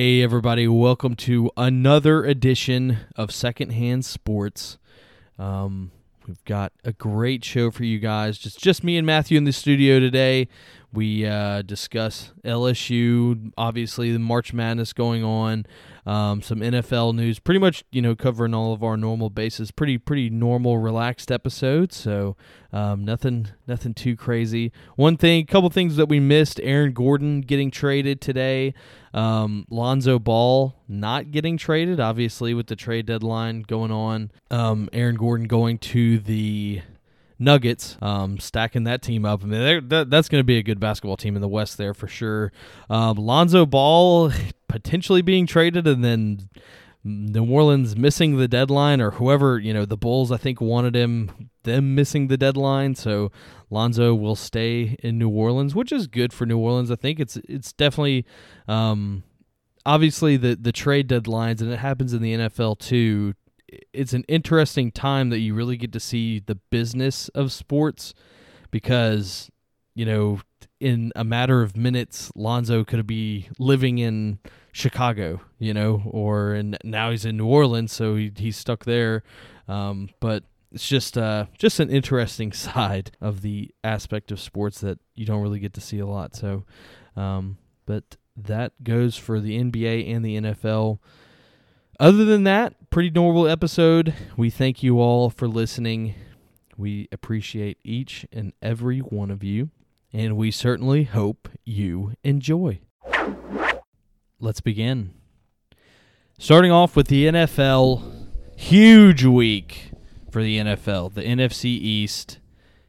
Hey, everybody, welcome to another edition of Secondhand Sports. Um, we've got a great show for you guys. Just, just me and Matthew in the studio today. We uh, discuss LSU, obviously, the March Madness going on, um, some NFL news, pretty much, you know, covering all of our normal bases. Pretty, pretty normal, relaxed episode. So, um, nothing, nothing too crazy. One thing, couple things that we missed: Aaron Gordon getting traded today. Um, Lonzo Ball not getting traded, obviously, with the trade deadline going on. Um, Aaron Gordon going to the Nuggets, um, stacking that team up. I mean, that, that's going to be a good basketball team in the West there for sure. Um, Lonzo Ball potentially being traded, and then New Orleans missing the deadline, or whoever you know the Bulls I think wanted him, them missing the deadline. So Lonzo will stay in New Orleans, which is good for New Orleans. I think it's it's definitely. Um, obviously the the trade deadlines and it happens in the NFL too it's an interesting time that you really get to see the business of sports because you know in a matter of minutes Lonzo could be living in Chicago, you know, or and now he's in New Orleans, so he, he's stuck there. Um, but it's just uh, just an interesting side of the aspect of sports that you don't really get to see a lot. So, um, but that goes for the NBA and the NFL. Other than that, pretty normal episode. We thank you all for listening. We appreciate each and every one of you, and we certainly hope you enjoy. Let's begin. Starting off with the NFL, huge week for the NFL. The NFC East,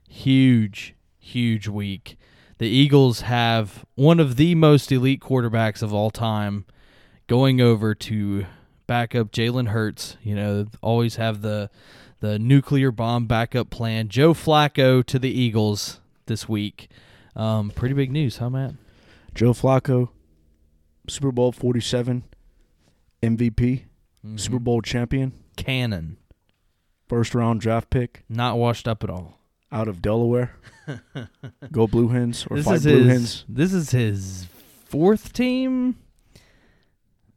huge, huge week. The Eagles have one of the most elite quarterbacks of all time going over to backup Jalen Hurts. You know, always have the the nuclear bomb backup plan. Joe Flacco to the Eagles this week. Um, pretty big news, huh, Matt? Joe Flacco, Super Bowl 47 MVP, Mm-hmm. Super Bowl champion, Cannon, first round draft pick not washed up at all. out of Delaware. Go Blue Hens or this fight Blue his. Hens. This is his fourth team.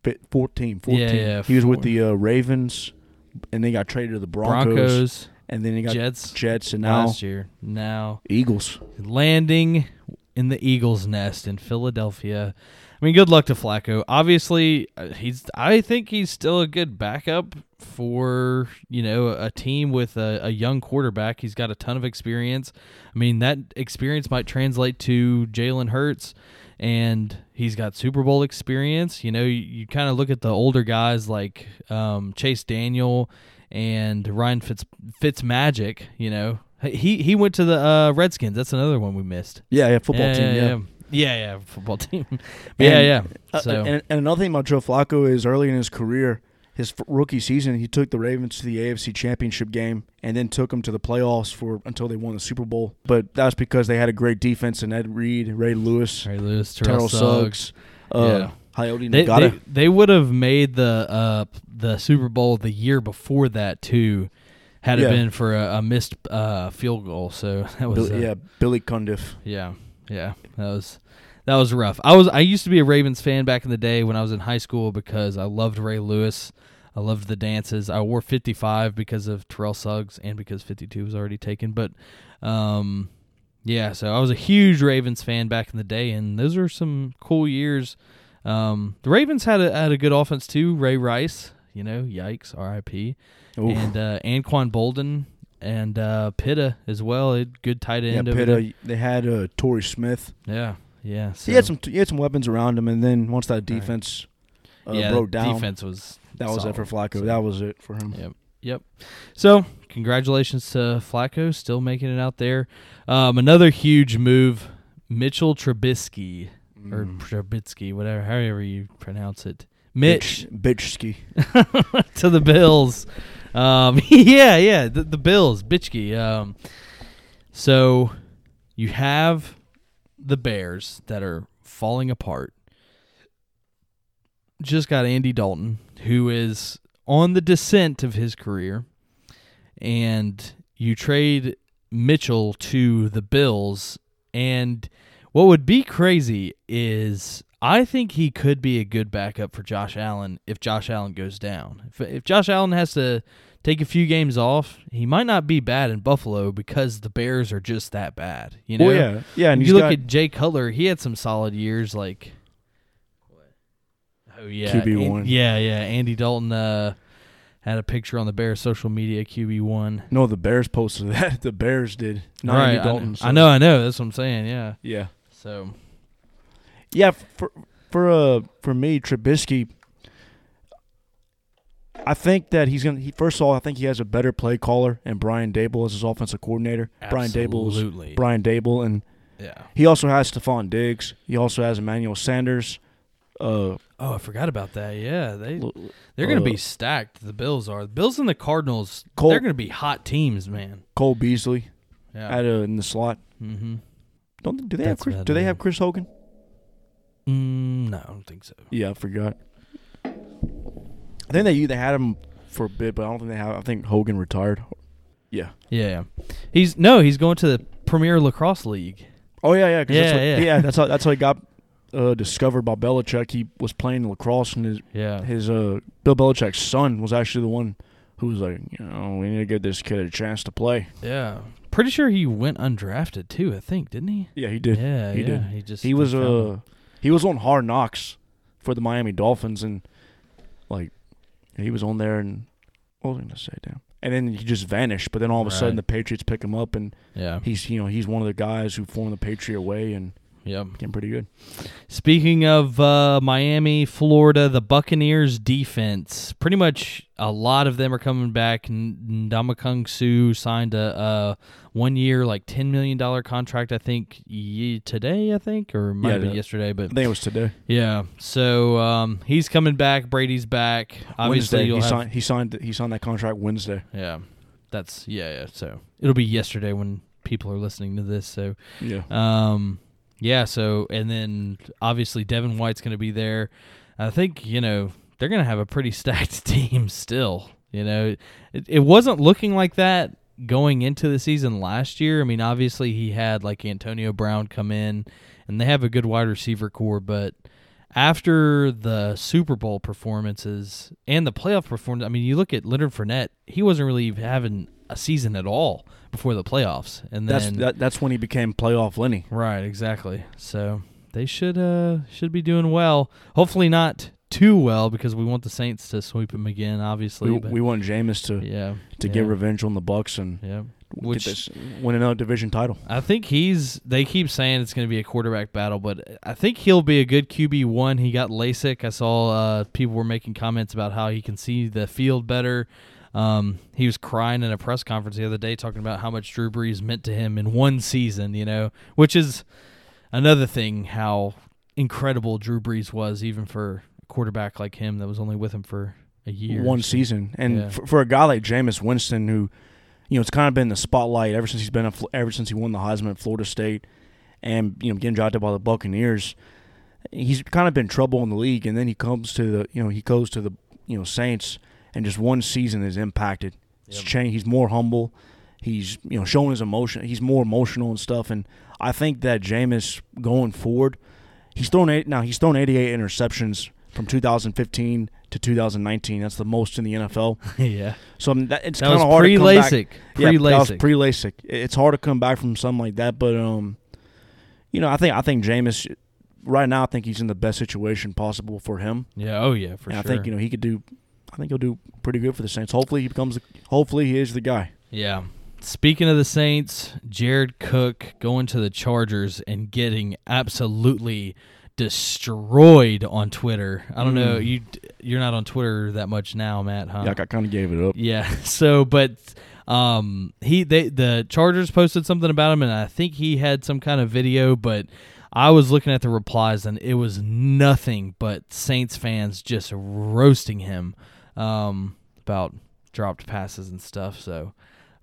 Fit 14, 14. Yeah, yeah, he was with the uh, Ravens, and they got traded to the Broncos, Broncos, and then he got Jets, Jets, and now last year. Now Eagles. landing in the Eagles' nest in Philadelphia. I mean, good luck to Flacco. Obviously, uh, he's. I think he's still a good backup for you know a team with a, a young quarterback. He's got a ton of experience. I mean, that experience might translate to Jalen Hurts, and he's got Super Bowl experience. You know, you, you kind of look at the older guys like um, Chase Daniel and Ryan Fitz Fitzmagic. You know, he he went to the uh, Redskins. That's another one we missed. Yeah, yeah, football yeah, team. yeah, Yeah. yeah, yeah, football team. yeah, yeah. Uh, So and, and another thing about Joe Flacco is early in his career, his f- rookie season, he took the Ravens to the AFC Championship game and then took them to the playoffs for until they won the Super Bowl. But that's because they had a great defense and Ed Reed, Ray Lewis, Ray Lewis, Terrell, Terrell Suggs. Suggs, uh, Yeah. Coyote They, Nagata. they, they would have made the uh, the Super Bowl the year before that too, had it been for a, a missed uh, field goal. So that was Bill- uh, yeah, Billy Cundiff. Yeah, yeah, that was that was rough. I was I used to be a Ravens fan back in the day when I was in high school because I loved Ray Lewis. I loved the dances. I wore 55 because of Terrell Suggs and because 52 was already taken. But um, yeah, so I was a huge Ravens fan back in the day, and those are some cool years. Um, the Ravens had a had a good offense too. Ray Rice, you know, yikes, R.I.P. Oof. And uh, Anquan Boldin and uh, Pitta as well. A good tight yeah, end. there. Pitta. They had uh, Torrey Smith. Yeah, yeah. He had some. He had some weapons around him, and then once that defense uh, yeah, broke down, defense was that was it for Flacco. so- That was it for him. Yep, yep. So congratulations to Flacco, still making it out there. Um, another huge move, Mitchell Trubisky or Mm. Trubisky, whatever, however you pronounce it. Mitch Bitch, to the Bills. Um, yeah, yeah, the, the Bills, Bitchky. Um, so you have the Bears that are falling apart. Just got Andy Dalton, who is on the descent of his career, and you trade Mitchell to the Bills, and What would be crazy is I think he could be a good backup for Josh Allen if Josh Allen goes down. If, if Josh Allen has to take a few games off, he might not be bad in Buffalo because the Bears are just that bad. You know? Well, yeah, yeah. And If you look got at Jay Cutler, he had some solid years. Like, oh yeah, QB1. An- yeah, yeah. Andy Dalton uh, had a picture on the Bears social media. QB one. no, the Bears posted that. The Bears did. Not right, Andy I Dalton. know, so- I know, I know. That's what I'm saying. Yeah. Yeah. So Yeah, for for uh for me, Trubisky. I think that he's gonna. He, first of all, I think he has a better play caller and Brian Daboll as his offensive coordinator. Brian Daboll's absolutely. Brian Daboll, and Yeah. he also has Stefon Diggs. He also has Emmanuel Sanders. Uh, Oh, I forgot about that. Yeah, they they're going to uh, be stacked. The Bills are. The Bills and the Cardinals. Cole- they're going to be hot teams, man. Cole Beasley Yeah. at uh, in the slot. mm-hmm. Don't do they have Chris, do they have Chris Hogan? Mm, no, I don't think so. Yeah, I forgot. I think they they had him for a bit, but I don't think they have. I think Hogan retired. Yeah. Yeah, he's no, he's going to the Premier Lacrosse League. Oh yeah, yeah, 'cause that's Yeah, what, yeah. yeah. That's how that's how he got uh, discovered by Belichick. He was playing lacrosse, and his Yeah, his uh, Bill Belichick's son was actually the one who was like, you know, we need to give this kid a chance to play. yeah. Pretty sure he went undrafted too. I think, didn't he? Yeah, he did. Yeah, he yeah. did. He just He was uh he was on Hard Knocks for the Miami Dolphins, and like he was on there, and what was I gonna say? Damn. And then he just vanished. But then all of a sudden, the Patriots pick him up, and yeah, he's you know he's one of the guys who formed the Patriot way, and yep. getting pretty good. Speaking of uh, Miami, Florida, the Buccaneers defense, pretty much a lot of them are coming back. N- Ndamukong Suh signed a, a one year, like $10 million contract, I think, ye- today, I think, or might Yeah, have been yesterday. I But think it was today. yeah, so um, he's coming back. Brady's back. Obviously, Wednesday, he have, signed. He signed. He signed that contract Wednesday. Yeah, that's, yeah, yeah. So it'll be yesterday when people are listening to this. So Yeah. um, yeah. So and then obviously Devin White's going to be there. I think you know they're going to have a pretty stacked team still. You know, it, it wasn't looking like that going into the season last year. I mean, obviously he had like Antonio Brown come in, and they have a good wide receiver core, but. After the Super Bowl performances and the playoff performance, I mean, you look at Leonard Fournette; he wasn't really having a season at all before the playoffs, and That's then that, that's when he became playoff Lenny. Right, exactly. So they should uh should be doing well. Hopefully not too well because we want the Saints to sweep them again, obviously. We, but we want Jameis to yeah, to yeah, get revenge on the Bucs and Yeah, which this, win another division title. I think he's. They keep saying it's going to be a quarterback battle, but I think he'll be a good QB one. He got LASIK. I saw uh, people were making comments about how he can see the field better. Um, he was crying in a press conference the other day talking about how much Drew Brees meant to him in one season. You know, which is another thing how incredible Drew Brees was, even for a quarterback like him that was only with him for a year. One So, season, and yeah. for, for a guy like Jameis Winston, who you know it's kind of been the spotlight ever since he's been a, ever since he won the Heisman at Florida State, and you know getting drafted by the Buccaneers. He's kind of been trouble in the league, and then he comes to the you know he goes to the you know Saints, and just one season is impacted. It's Yep. changed. He's more humble. He's you know showing his emotion. He's more emotional and stuff. And I think that Jameis going forward, he's thrown eight now. He's thrown 88 interceptions from 2015 to 2019. That's the most in the NFL. yeah, So that, it's kind of hard pre to come back. LASIK. Yeah, Pre that was pre LASIK. It's hard to come back from something like that. But um, you know, I think I think Jameis right now. I think he's in the best situation possible for him. yeah. Oh yeah, for and sure. I think you know he could do. I think he'll do pretty good for the Saints. Hopefully he becomes. Hopefully he is the guy. Yeah. Speaking of the Saints, Jared Cook going to the Chargers and getting absolutely destroyed on Twitter. I don't know Mm. you you're not on Twitter that much now, Matt, huh? Yeah, I kind of gave it up. Yeah. So, but um, he they the Chargers posted something about him, and I think he had some kind of video. But I was looking at the replies, and it was nothing but Saints fans just roasting him um, about dropped passes and stuff. So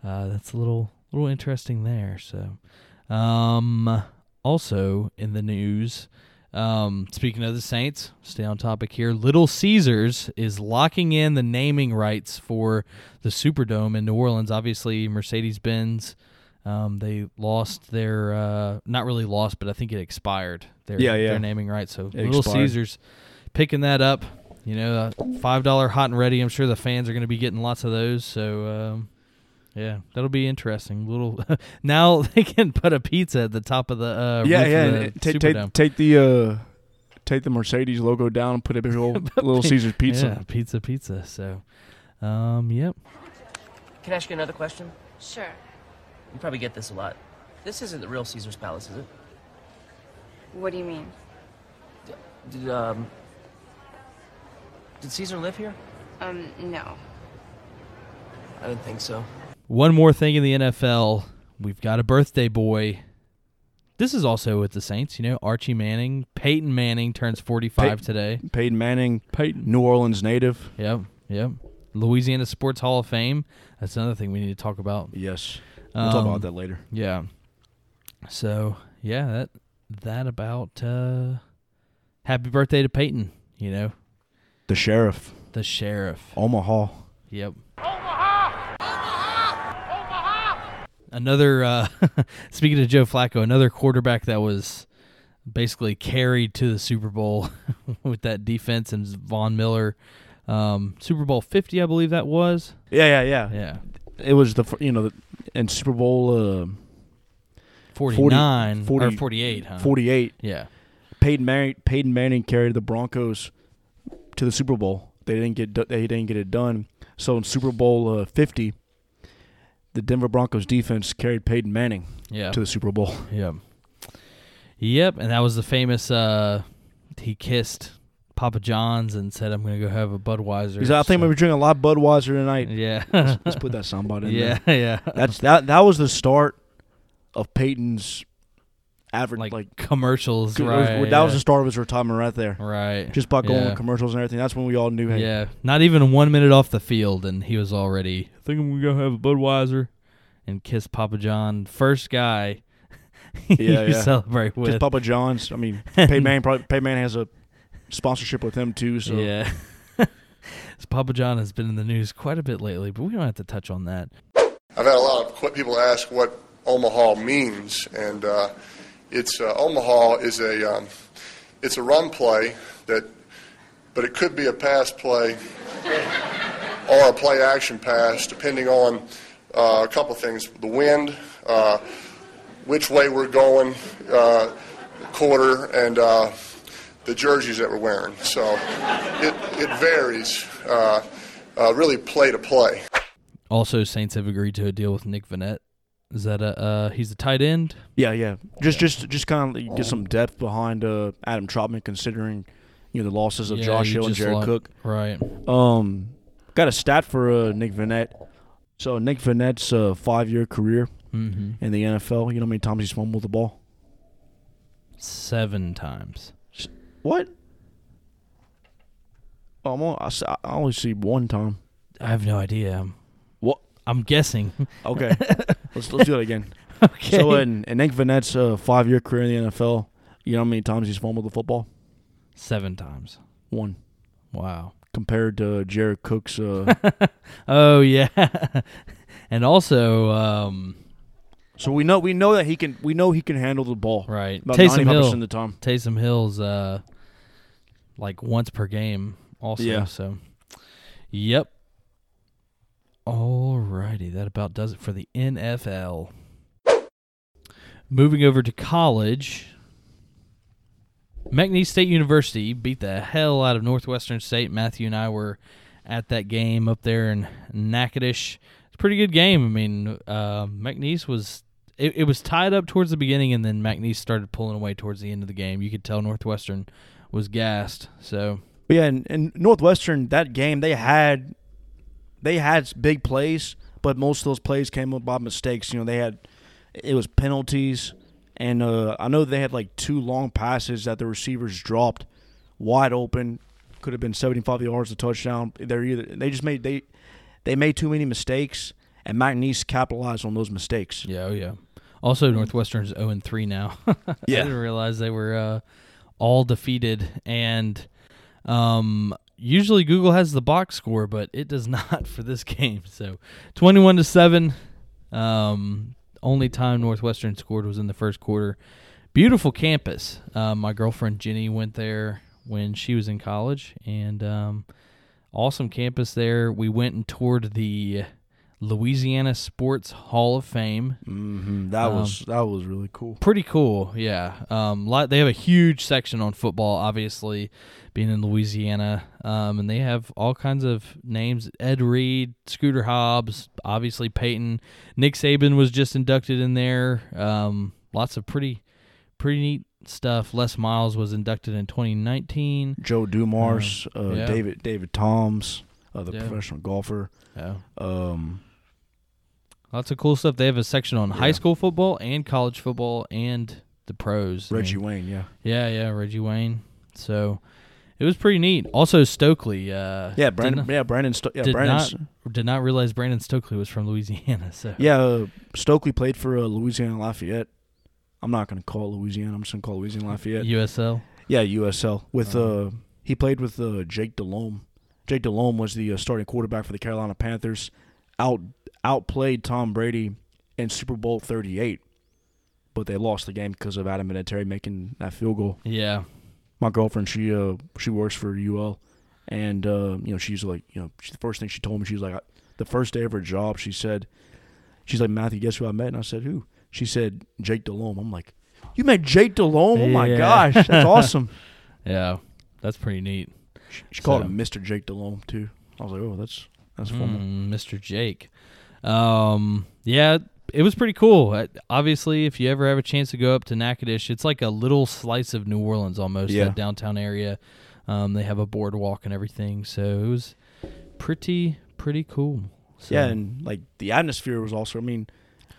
uh, that's a little little interesting there. So, um, also in the news. Um, speaking of the Saints, stay on topic here. Little Caesars is locking in the naming rights for the Superdome in New Orleans. Obviously, Mercedes Benz Um, they lost their uh, not really lost, but I think it expired. Their, Yeah, yeah. Their naming right. So It Little expired. Caesars picking that up. You know, uh, five dollar hot and ready. I'm sure the fans are going to be getting lots of those. So um, yeah, that'll be interesting. Little now they can put a pizza at the top of the uh, yeah, roof yeah. of the Take take take the uh, take the Mercedes logo down and put a big old Little Caesars pizza. Yeah, pizza, pizza. So, um, yep. Can I ask you another question? Sure. You probably get this a lot. This isn't the real Caesar's Palace, is it? What do you mean? Did um Did Caesar live here? Um, no. I didn't think so. One more thing in the NFL, we've got a birthday boy. This is also with the Saints, you know, Archie Manning. Peyton Manning turns 45 Pey- today. Peyton Manning, Peyton. New Orleans native. Yep, yep. Louisiana Sports Hall of Fame. That's another thing we need to talk about. Yes, we'll talk Um, about that later. Yeah. So, yeah, that that about uh happy birthday to Peyton, you know, The sheriff, the sheriff. Omaha. Yep. omaha Another uh speaking of Joe Flacco, another quarterback that was basically carried to the Super Bowl with that defense and Von Miller. Um, Super Bowl 50, I believe that was. Yeah, yeah, yeah. Yeah. It was the you know the, in Super Bowl uh, 49 or 40 48, huh? 48. Yeah. Peyton Manning, Peyton Manning carried the Broncos to the Super Bowl. They didn't get they didn't get it done. So in Super Bowl uh, 50, the Denver Broncos defense carried Peyton Manning Yeah. to the Super Bowl. Yep. Yep, and that was the famous uh he kissed Papa John's and said I'm going to go have a Budweiser. He's like, I think So- we're drinking a lot of Budweiser tonight. Yeah. Let's put that soundbite in yeah, there. yeah. That's that. That was the start of Peyton's average. like, Like, commercials, that right? was yeah. the start of his retirement right there. right. Just by going yeah. commercials and everything. That's when we all knew. Hey, Yeah, not even one minute off the field, and he was already. I think I'm gonna go have a Budweiser, and kiss Papa John. First guy. Yeah, you yeah. celebrate with. Just Papa John's. I mean, Peyton Manning probably Peyton Manning has a sponsorship with him too. So Yeah. So Papa John has been in the news quite a bit lately, but we don't have to touch on that. I've had a lot of people ask what Omaha means, and uh, it's uh, Omaha is a um, it's a run play that, but it could be a pass play or a play action pass, depending on uh, a couple things: the wind, uh, which way we're going, uh, quarter, and uh, the jerseys that we're wearing. So it it varies, uh, really play to play. Also, Saints have agreed to a deal with Nick Vannett. Is that a uh, he's a tight end? yeah, yeah. Just just just kind of get some depth behind uh, Adam Trautman, considering you know the losses of Yeah, Josh Hill and Jared lost- Cook. Right. Um, got a stat for uh, Nick Vannett. So Nick Vannett's uh, five-year career Mm-hmm. in the NFL. You know how many times he's fumbled the ball? Seven times. What? Oh, I'm I, I only see one time. I have no idea. I'm, What? I'm guessing. Okay, let's let's do it again. okay. So in, in Nick Vannett's uh, five-year career in the NFL, you know how many times he's fumbled the football? Seven times. One. Wow. Compared to Jared Cook's. Uh, Oh yeah. and also, um, so we know we know that he can we know he can handle the ball. right. About Taysom 95% Hill. of the time. Taysom Hill's uh, like once per game. Also. Yeah. So. Yep. Alrighty, that about does it for the NFL. Moving over to college. McNeese State University beat the hell out of Northwestern State. Matthew and I were at that game up there in Natchitoches. It's a pretty good game. I mean, uh, McNeese was it, it was tied up towards the beginning, and then McNeese started pulling away towards the end of the game. You could tell Northwestern was gassed. So yeah, and, and Northwestern that game they had they had big plays, but most of those plays came up by mistakes. You know, they had it was penalties, and uh, I know they had like two long passes that the receivers dropped wide open. Could have been seventy five yards a touchdown. They're either they just made they they made too many mistakes, and McNeese capitalized on those mistakes. yeah, oh yeah. Also, Northwestern's zero and three now. yeah, I didn't realize they were uh, all defeated, and um, usually Google has the box score, but it does not for this game. So, twenty-one to seven. Um, only time Northwestern scored was in the first quarter. Beautiful campus. Um, my girlfriend Jenny went there when she was in college, and um, awesome campus there. We went and toured the Louisiana Sports Hall of Fame. hmm That Um, was that was really cool. Pretty cool, yeah. Um, lot, they have a huge section on football, obviously, being in Louisiana, um, and they have all kinds of names: Ed Reed, Scooter Hobbs, obviously Peyton, Nick Saban was just inducted in there. Um, lots of pretty, pretty neat stuff. Les Miles was inducted in 2019. Joe Dumars, uh, yeah. David David Toms, uh, the Yeah. professional golfer. Yeah. Um, Lots of cool stuff. They have a section on high school football and college football and the pros. I Reggie mean, Wayne, yeah, Yeah, yeah, Reggie Wayne. So it was pretty neat. Also Stokley. Uh, yeah, Brandon, not- yeah, Brandon, Sto- yeah, did Brandon, not did not realize Brandon Stokley was from Louisiana. So yeah, uh, Stokley played for uh, Louisiana Lafayette. I'm not gonna call it Louisiana. I'm just gonna call it Louisiana Lafayette. USL. Yeah, USL with Uh-huh. uh, he played with uh, Jake Delhomme. Jake Delhomme was the uh, starting quarterback for the Carolina Panthers. Out outplayed Tom Brady in Super Bowl 38, but they lost the game because of Adam Vinatieri making that field goal. Yeah. My girlfriend, she uh she works for UL, and uh, you know she's like you know she, the first thing she told me she's like the first day of her job she said she's like Matthew guess who I met and I said who she said Jake Delhomme I'm like you met Jake Delhomme oh my Yeah. gosh that's awesome Yeah. That's pretty neat. She, she called him Mr. Jake Delhomme too. I was like, oh, that's that's formal. Mm, Mr. Jake. Um, yeah, it was pretty cool. Obviously, if you ever have a chance to go up to Natchitoches, it's like a little slice of New Orleans almost, Yeah. that downtown area. Um, they have a boardwalk and everything, so it was pretty pretty cool. So, Yeah, and like the atmosphere was also. I mean,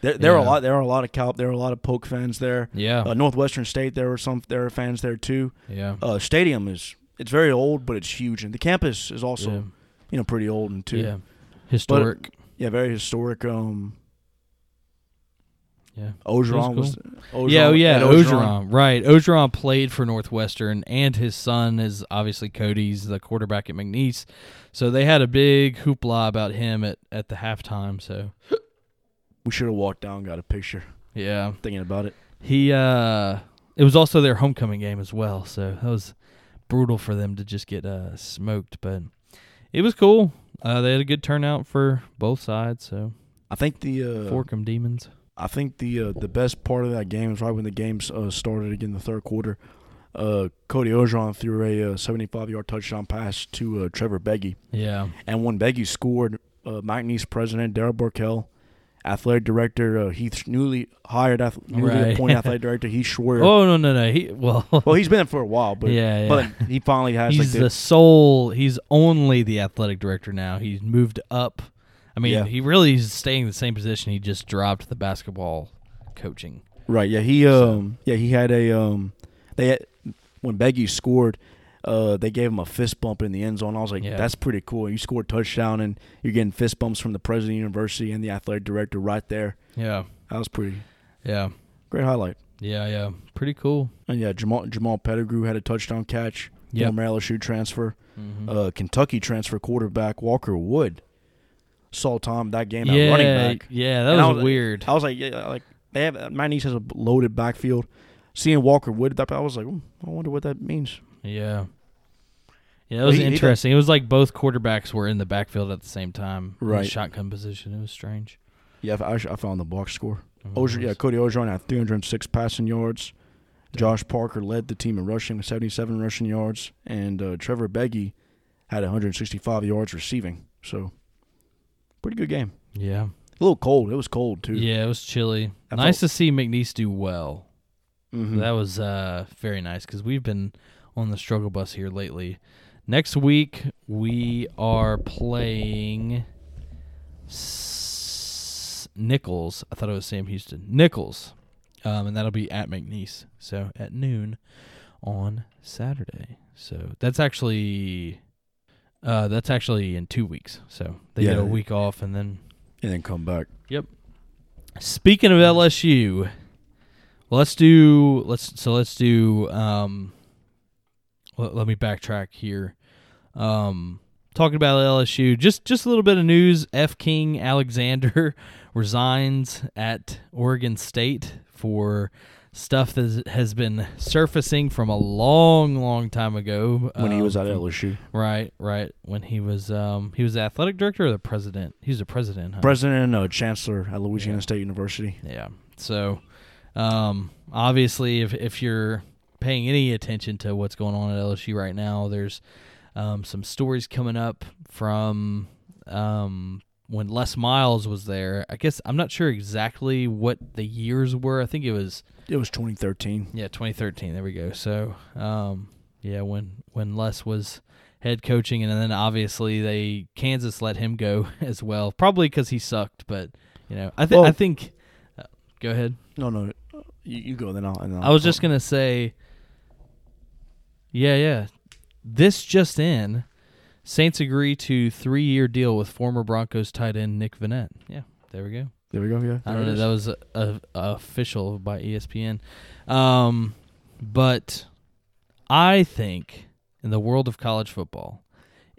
there there were a lot. There were a lot of Cal. There were a lot of Polk fans there. yeah, Uh, Northwestern State. There were some. There were fans there too. yeah, Uh, stadium is it's very old, but it's huge, and the campus is also yeah, you know pretty old and too. yeah, historic. Yeah, very historic. Um, yeah. Orgeron was was. Orgeron, yeah, oh yeah, Ed Orgeron. Right. Orgeron played for Northwestern, and his son is obviously Cody's the quarterback at McNeese. So they had a big hoopla about him at, at the halftime. So We should have walked down, and got a picture. yeah, Thinking about it. he. uh It was also their homecoming game as well. So that was brutal for them to just get uh smoked, but it was cool. Uh, they had a good turnout for both sides. So I think the uh, Forkham Demons. I think the uh, the best part of that game is right when the game uh, started again, the third quarter. Uh, Cody Orgeron threw a uh, 75 yard touchdown pass to uh, Trevor Beggy. Yeah, And when Beggy scored, uh, president Daryl Burckel, athletic director uh, Heath, newly hired, ath- newly Right. appointed athletic director Heath Schroyer. Oh no no no. He well. Well, he's been there for a while, but Yeah, yeah. but he finally has he's like the sole. He's only the athletic director now. He's moved up. I mean, Yeah. he really is staying in the same position. He just dropped the basketball coaching. Right. Yeah. He um. Yeah. He had a um. They had, when Beggy scored, uh, they gave him a fist bump in the end zone. I was like, Yeah. that's pretty cool. You scored a touchdown, and you're getting fist bumps from the president of the university and the athletic director right there. Yeah, That was pretty yeah, great highlight. yeah, yeah. Pretty cool. And yeah, Jamal Jamal Pettigrew had a touchdown catch. Yep. Former LSU transfer. Mhm. Uh, Kentucky transfer quarterback Walker Wood saw Tom that game at yeah, running back. yeah. That And I was, was- weird. I was like, yeah, like they have. McNeese has a loaded backfield. Seeing Walker Wood, that I was like, "Hmm, I wonder what that means. Yeah. Yeah, that was he- he interesting. it was like both quarterbacks were in the backfield at the same time, in Right. shotgun position. It was strange. Yeah, I, I found the box score. It Oger, yeah. Cody Orgeron had 306 passing yards. Josh Parker led the team in rushing with 77 rushing yards, and uh, Trevor Beggy had 165 yards receiving. So, pretty good game. yeah, A little cold. It was cold too. yeah. It was chilly. I nice felt- to see McNeese do well. Mhm. That was uh, very nice because we've been on the struggle bus here lately. Next week we are playing S- Nicholls. I thought it was Sam Houston. Nicholls, um, and that'll be at McNeese. So at noon on Saturday. So that's actually uh, that's actually in two weeks. So they get a week off, and then and then come back. Yep. Speaking of LSU, well, let's do let's so let's do um let, let me backtrack here. Um talking about LSU, just just a little bit of news. F. King Alexander resigns at Oregon State for stuff that has been surfacing from a long, long time ago. when he was um, at LSU. Right, right. When he was um he was the athletic director or the president? He was the president, huh? President and uh, chancellor at Louisiana Yeah. State University. Yeah. So, um, obviously, if if you're paying any attention to what's going on at LSU right now, there's um, some stories coming up from um, when Les Miles was there. I guess I'm not sure exactly what the years were. I think it was It was 2013. yeah 2013. There we go. So, um, yeah, when when Les was head coaching, and then obviously they Kansas let him go as well, probably because he sucked. But you know, I think I think. Uh, go ahead. No, no, you, you go then. I'll, and I'll I was just gonna say. Yeah, yeah. This just in, Saints agree to three-year deal with former Broncos tight end Nick Vannett. Yeah, there we go. There we go. Yeah, I don't know. That was a, a, official by ESPN. Um, but I think in the world of college football,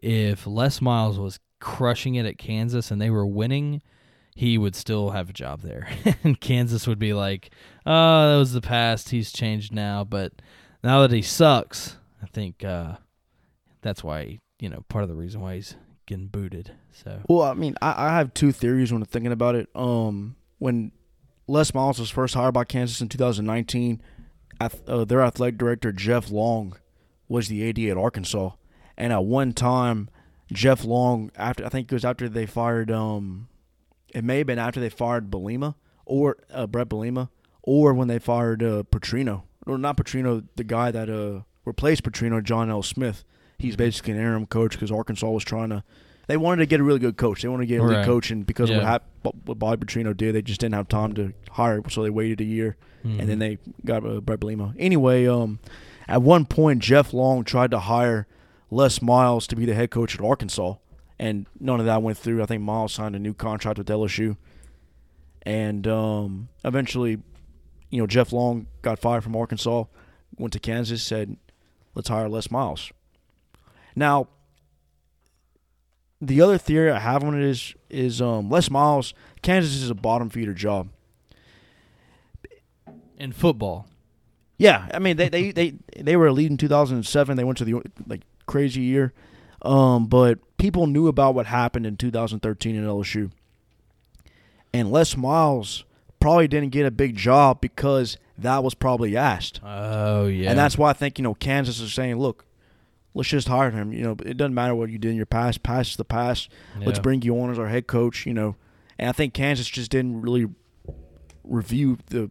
if Les Miles was crushing it at Kansas and they were winning, he would still have a job there. and Kansas would be like, oh, that was the past. He's changed now. But now that he sucks, I think uh, that's why, you know, part of the reason why he's getting booted. So, Well, I mean, I, I have two theories when I'm thinking about it. Um, when Les Miles was first hired by Kansas in 2019, uh, their athletic director Jeff Long was the AD at Arkansas, and at one time, Jeff Long after I think it was after they fired um, it may have been after they fired Bielema or uh, Brett Bielema, or when they fired uh, Petrino, or not Petrino, the guy that uh replaced Petrino, John L. Smith. He's basically an interim coach because Arkansas was trying to. They wanted to get a really good coach. They wanted to get a Right. lead coach, and because of what, Yeah. what Bobby Petrino did, they just didn't have time to hire, so they waited a year, and then they got uh, Brett Bielema. Anyway, um, at one point, Jeff Long tried to hire Les Miles to be the head coach at Arkansas, and none of that went through. I think Miles signed a new contract with LSU, and um, eventually, you know, Jeff Long got fired from Arkansas, went to Kansas, said, "Let's hire Les Miles." Now, the other theory I have on it is is um, Les Miles. Kansas is a bottom feeder job. in football. Yeah, I mean they they they, they were a lead in 2007. They went to the like crazy year, um, but people knew about what happened in 2013 in LSU, and Les Miles probably didn't get a big job because that was probably asked, Oh yeah, and that's why I think you know Kansas is saying, look, let's just hire him. You know, it doesn't matter what you did in your past. Past is the past. Let's bring you on as our head coach. You know, and I think Kansas just didn't really review the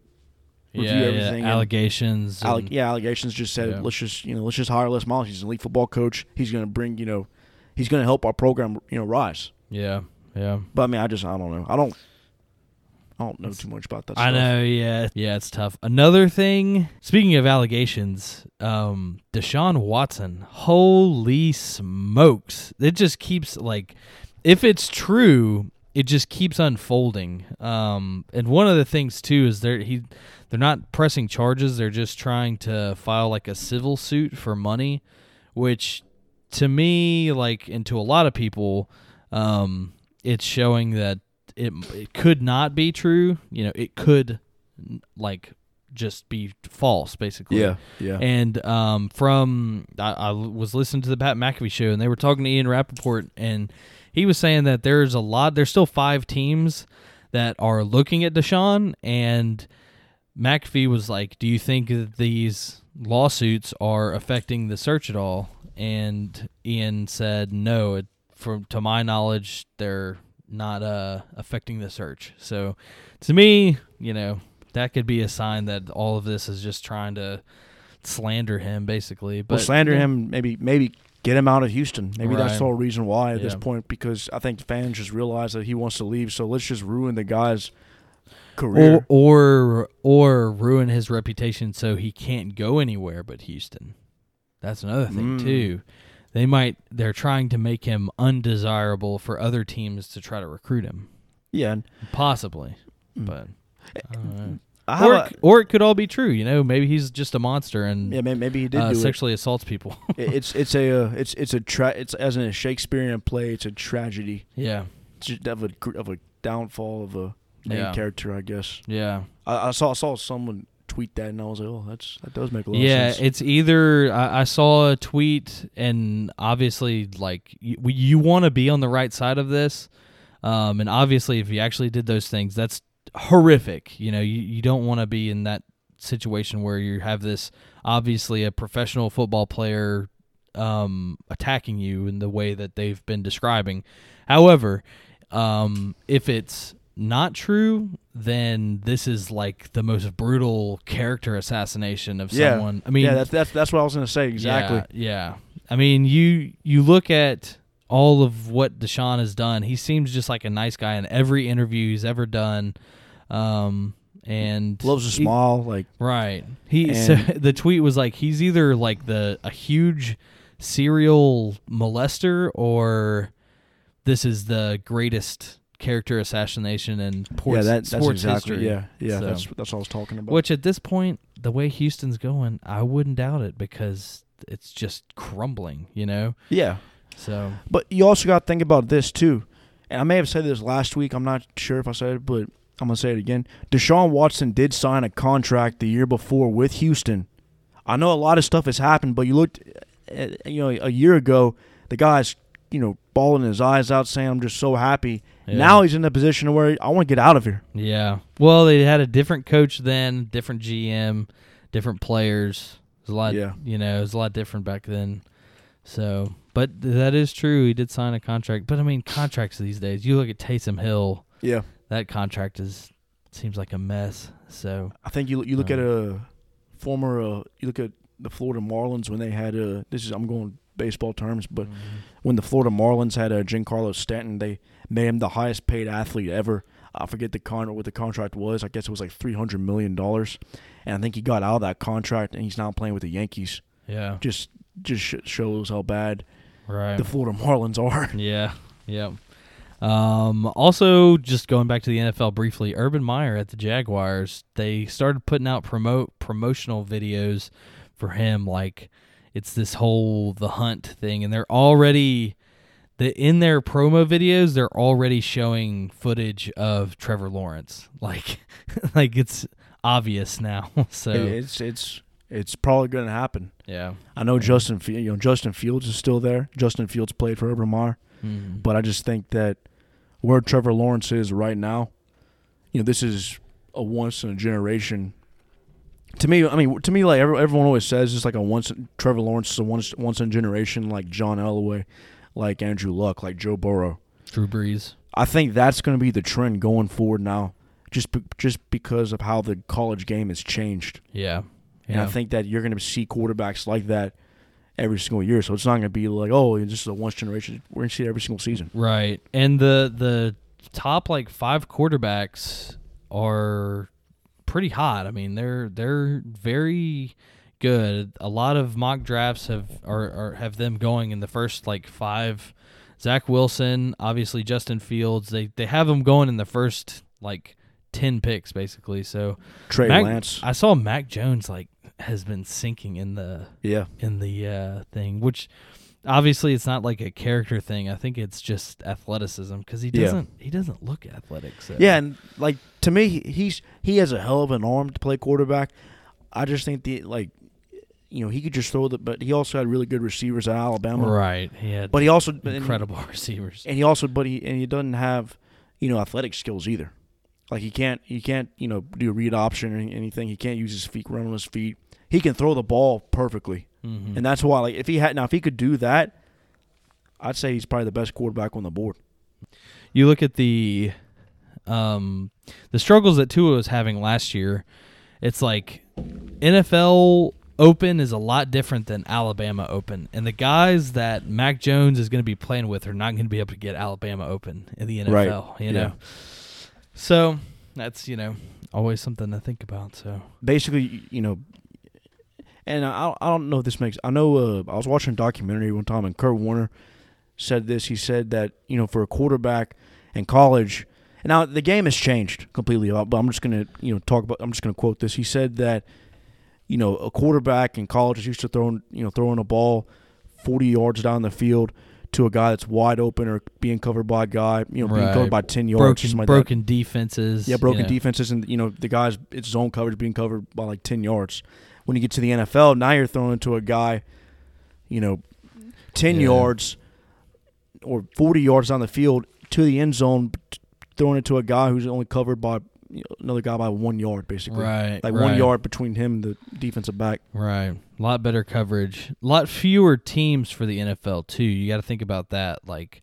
review yeah, yeah, everything and- allegations. Alle- and- yeah, allegations just said Yeah. let's just you know let's just hire Les Miles. He's an elite football coach. He's going to bring you know he's going to help our program you know rise. yeah, yeah. But I mean, I just I don't know. I don't I don't know too much about that. I stuff. know, yeah, yeah, it's tough. Another thing, speaking of allegations, um, Deshaun Watson, holy smokes, it just keeps like, if it's true, it just keeps unfolding. Um, and one of the things too is they're he, they're not pressing charges; they're just trying to file like a civil suit for money, which to me, like, and to a lot of people, um, it's showing that it it could not be true. You know, it could like just be false, basically. Yeah, yeah. And um, from I, I was listening to the Pat McAfee show, and they were talking to Ian Rapoport, and he was saying that there's a lot. There's still five teams that are looking at Deshaun, and McAfee was like, "Do you think that these lawsuits are affecting the search at all?" And Ian said, "No. It, from to my knowledge, they're not uh, affecting the search." So, to me, you know, that could be a sign that all of this is just trying to slander him, basically. But well, slander yeah. him. Maybe maybe get him out of Houston. Maybe that's the whole reason why at this point because I think fans just realize that he wants to leave. So let's just ruin the guy's career. or or or ruin his reputation so he can't go anywhere but Houston. That's another thing Mm. too. They might they're trying to make him undesirable for other teams to try to recruit him, yeah. possibly. Mm. But know. I or, it- or it could all be true. You know, maybe he's just a monster and yeah, maybe he did uh, sexually assaults people. It's it's a uh, it's it's a tra- it's as in a Shakespearean play. It's a tragedy yeah, It's just of a of a downfall of a main Yeah. character, I guess. yeah. I, I saw I saw someone tweet that, and I was like, oh, that's that does make a lot Yeah, of sense. Yeah, it's either I, I saw a tweet, and obviously, like you, you want to be on the right side of this, um, and obviously, if you actually did those things, that's horrific. You know, you, you don't want to be in that situation where you have this obviously a professional football player um, attacking you in the way that they've been describing. However, um, if it's not true, then this is like the most brutal character assassination of yeah. someone. I mean, yeah, that's that's that's what I was gonna say exactly. yeah, yeah. I mean, you you look at all of what Deshaun has done. He seems just like a nice guy in every interview he's ever done. Um, and Loves a smile, like Right. He so the tweet was like he's either like the a huge serial molester or this is the greatest character assassination and ports, yeah, that, that's sports exactly history. yeah, yeah. So- That's that's what I was talking about. Which at this point, the way Houston's going, I wouldn't doubt it because it's just crumbling, you know. yeah, So but you also got to think about this too. And I may have said this last week. I'm not sure if I said it, but I'm gonna say it again. Deshaun Watson did sign a contract the year before with Houston. I know a lot of stuff has happened, but you looked, uh, you know, a year ago, the guy's, you know, bawling his eyes out, saying, "I'm just so happy." Yeah. Now he's in a position where I want to get out of here. yeah, well, they had a different coach then, different GM, different players. It was a lot, Yeah. you know, it was a lot different back then. So, but that is true. He did sign a contract, but I mean, contracts these days. You look at Taysom Hill. Yeah, That contract is seems like a mess. So I think you you look Uh. at a former, uh, you look at the Florida Marlins when they had a. This is I'm going baseball terms, but when the Florida Marlins had uh, Giancarlo Stanton, they made him the highest paid athlete ever. I forget the con what the contract was. I guess it was like three hundred million dollars, and I think he got out of that contract and he's now playing with the Yankees. yeah, Just just sh- shows how bad right. the Florida Marlins are. Yeah, yeah. Um, also, just going back to the NFL briefly, Urban Meyer at the Jaguars, they started putting out promote promotional videos for him. Like it's this whole the hunt thing, and they're already the in their promo videos. They're already showing footage of Trevor Lawrence. Like, like it's obvious now. so It's it's it's probably going to happen. yeah, I know Yeah. Justin, you know Justin Fields is still there. Justin Fields played for Urban Meyer. Mhm. But I just think that where Trevor Lawrence is right now, you know, this is a once in a generation. To me, I mean, to me, like everyone always says, it's like a once. Trevor Lawrence is a once once in a generation, like John Elway, like Andrew Luck, like Joe Burrow. Drew Brees. I think that's going to be the trend going forward now, just be, just because of how the college game has changed. Yeah, And. I think that you're going to see quarterbacks like that every single year. So it's not going to be like, oh, this is a once generation. We're going to see it every single season. Right. And the the top like five quarterbacks are pretty hot. I mean, they're they're very good. A lot of mock drafts have are, are have them going in the first like five. Zach Wilson, obviously Justin Fields. They they have them going in the first like ten picks basically. So Trey Mac- Lance. I saw Mac Jones like has been sinking in the Yeah. in the uh, thing, which obviously it's not like a character thing. I think it's just athleticism because he doesn't he doesn't look athletic. So. Yeah, and like to me, he- he's he has a hell of an arm to play quarterback. I just think the like, you know, he could just throw the. But he also had really good receivers at Alabama. right. He had But he also and incredible receivers. and he also but he and he doesn't have you know athletic skills either. Like he can't he can't you know do a read option or anything. He can't use his feet, run on his feet. He can throw the ball perfectly, Mhm. and that's why like if he had now if he could do that, I'd say he's probably the best quarterback on the board. you look at the um the struggles that Tua was having last year. It's like NFL Open is a lot different than Alabama Open, and the guys that Mac Jones is going to be playing with are not going to be able to get Alabama Open in the NFL. Right. You know, Yeah. so that's you know always something to think about. So basically, you know, and I, I don't know if this makes. I know uh, I was watching a documentary one time, and Kurt Warner said this. He said that you know, for a quarterback in college, Now the game has changed completely, but I'm just gonna you know talk about. I'm just gonna quote this. He said that you know a quarterback in college is used to throwing you know throwing a ball 40 yards down the field to a guy that's wide open or being covered by a guy you know being covered by 10 yards. broken like broken defenses. Yeah, broken you know. defenses, and you know the guys, it's zone coverage being covered by like ten yards. When you get to the NFL, now you're throwing to a guy, you know, ten Yeah. yards or forty yards on the field to the end zone, throwing it to a guy who's only covered by another guy by one yard, basically. Right, like right. one yard between him and the defensive back. Right. A lot better coverage. A lot fewer teams for the NFL too. You got to think about that. Like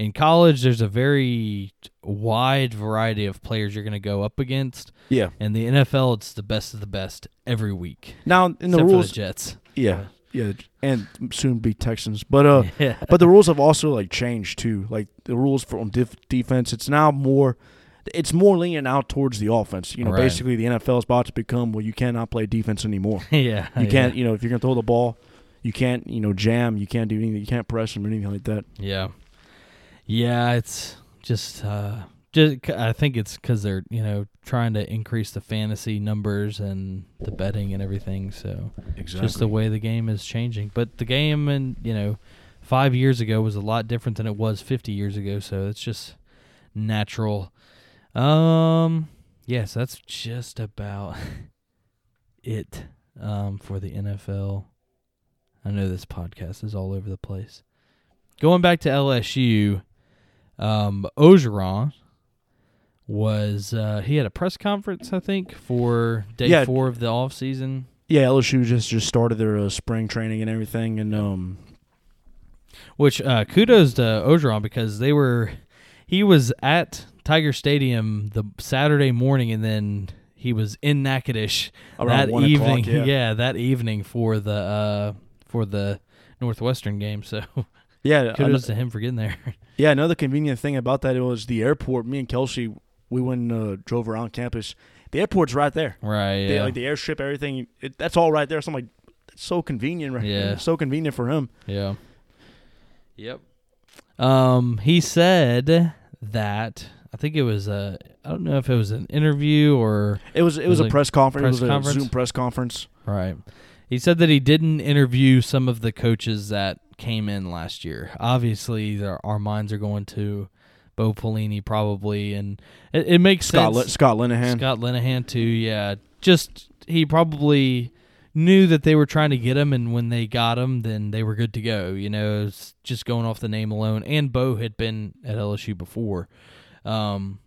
in college there's a very wide variety of players you're going to go up against. Yeah. In the NFL it's the best of the best every week. Now in the rules, the Jets. yeah, yeah, and soon be Texans, but uh. Yeah. But the rules have also like changed too. Like the rules for on def- defense, it's now more, it's more leaning out towards the offense. You know, Right. basically the NFL is about to become well, you cannot play defense anymore. yeah. You can't, you know, if you're gonna throw the ball, you can't, you know, jam. You can't do anything. You can't press them or anything like that. Yeah. Yeah, it's just uh just I think it's cuz they're, you know, trying to increase the fantasy numbers and the betting and everything, so Exactly. just the way the game is changing. But the game and, you know, 5 years ago was a lot different than it was 50 years ago, so it's just natural. Um yes, that's just about it um for the NFL. I know this podcast is all over the place. Going back to LSU, um, Orgeron was uh, he had a press conference, I think, for day Yeah. four of the off season. yeah, LSU just just started their uh, spring training and everything, and um, Which uh, kudos to Orgeron because they were he was at Tiger Stadium the Saturday morning and then he was in Natchitoches that evening. yeah. that evening for the uh, for the Northwestern game. So yeah, kudos ano- to him for getting there. yeah. Another convenient thing about that was the airport. Me and Kelsey, we went and uh, drove around campus. The airport's right there. right. They, Yeah. like the airstrip, everything. It, that's all right there. So I'm like, it's so convenient, right? Yeah. It's so convenient for him. Yeah. Yep. Um, he said that I think it was a I don't know if it was an interview or It was it Was was, a like press conference. press it was a? Zoom press conference. right. He said that he didn't interview some of the coaches that came in last year. Obviously, there, our minds are going to Bo Pelini probably, and it, it makes Scott sense. Scott Linehan. Scott Linehan too. Yeah, just he probably knew that they were trying to get him, and when they got him, then they were good to go. You know, just going off the name alone. And Bo had been at LSU before, um,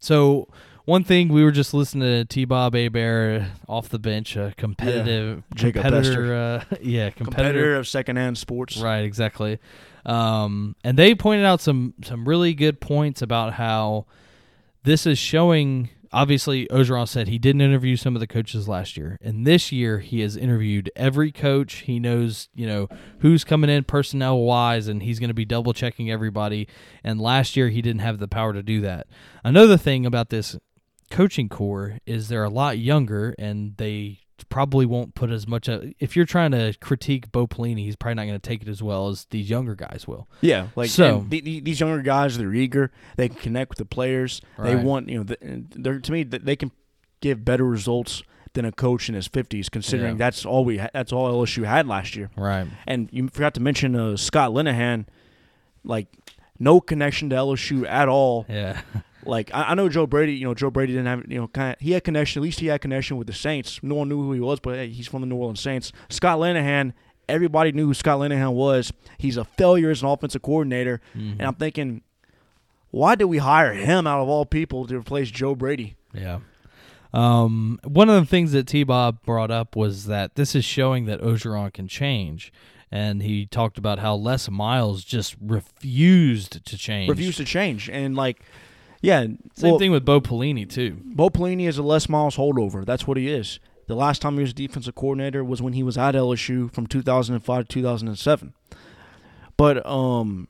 so. One thing we were just listening to T. Bob Hebert off the bench, a competitive Jacob competitor, uh, yeah, competitor, competitor of secondhand sports. Right, exactly. Um, and they pointed out some some really good points about how this is showing. Obviously, Orgeron said he didn't interview some of the coaches last year, and this year he has interviewed every coach. He knows, you know, who's coming in personnel wise, and he's going to be double checking everybody. And last year he didn't have the power to do that. Another thing about this coaching core is they're a lot younger, and they probably won't put as much. Of, if you're trying to critique Bo Pelini, he's probably not going to take it as well as these younger guys will. Yeah, like So- and the- the- these younger guys, they're eager. They can connect with the players. They want you know. the- They're to me that they can give better results than a coach in his fifties, considering Yeah. that's all we ha- that's all LSU had last year. Right. And you forgot to mention uh, Scott Linehan, like no connection to LSU at all. Yeah. Like I, I know Joe Brady, you know Joe Brady didn't have you know kind of he had connection. At least he had connection with the Saints. No one knew who he was, but hey, he's from the New Orleans Saints. Scott Linehan, everybody knew who Scott Linehan was. He's a failure as an offensive coordinator, and I'm thinking, why did we hire him out of all people to replace Joe Brady? Yeah. Um, one of the things that T Bob brought up was that this is showing that Orgeron can change. And he talked about how Les Miles just refused to change. Refused to change, and like, yeah, Same well, thing with Bo Pelini, too. Bo Pelini is a Les Miles holdover. That's what he is. The last time he was a defensive coordinator was when he was at LSU from 2005 to 2007. But um,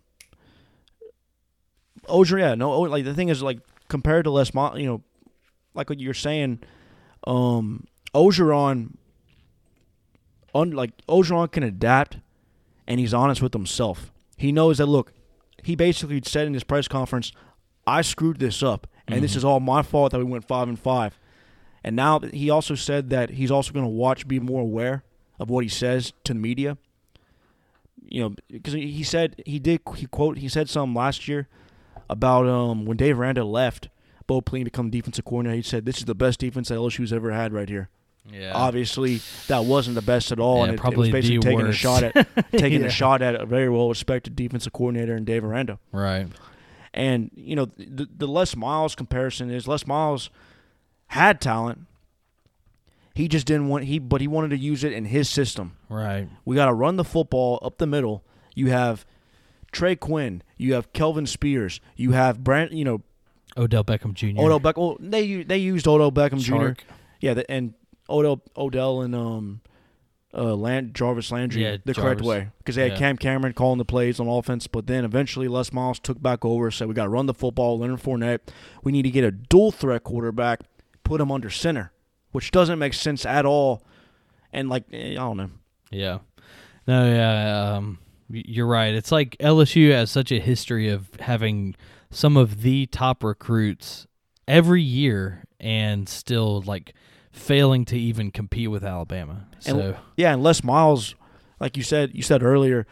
Oger, yeah, no, oh, like the thing is, like compared to Les Miles, you know, like what you're saying, um, Orgeron, un, like Orgeron can adapt, and he's honest with himself. He knows that. Look, he basically said in his press conference, "I screwed this up, and this Mhm. is all my fault that we went five and five. And now he also said that he's also going to watch, be more aware of what he says to the media. You know, because he said he did he quote he said something last year about um when Dave Aranda left, Bo Pelini become defensive coordinator. He said this is the best defense that LSU's ever had right here. Yeah. Obviously, that wasn't the best at all, Yeah, and it, it probably was basically taking a shot at taking Yeah. a shot at a very well respected defensive coordinator in Dave Aranda. Right. And you know the the Les Miles comparison is Les Miles had talent. He just didn't want he, but he wanted to use it in his system. Right. We got to run the football up the middle. You have Trey Quinn. You have Kelvin Spears. You have Brand. You know Odell Beckham Jr. Odell Beckham. Well, they they used Odell Beckham Jr. Chark. Yeah, and Odell Odell and um uh Land, Jarvis Landry Yeah, the correct way because they had Yeah. Cam Cameron calling the plays on offense, but then eventually Les Miles took back over, said we got to run the football. Leonard Fournette, we need to get a dual threat quarterback, put him under center, which doesn't make sense at all. And like eh, I don't know, Yeah. No, yeah, um, you're right. It's like LSU has such a history of having some of the top recruits every year and still like failing to even compete with Alabama. And- So, Yeah, and Les Miles, like you said, you said earlier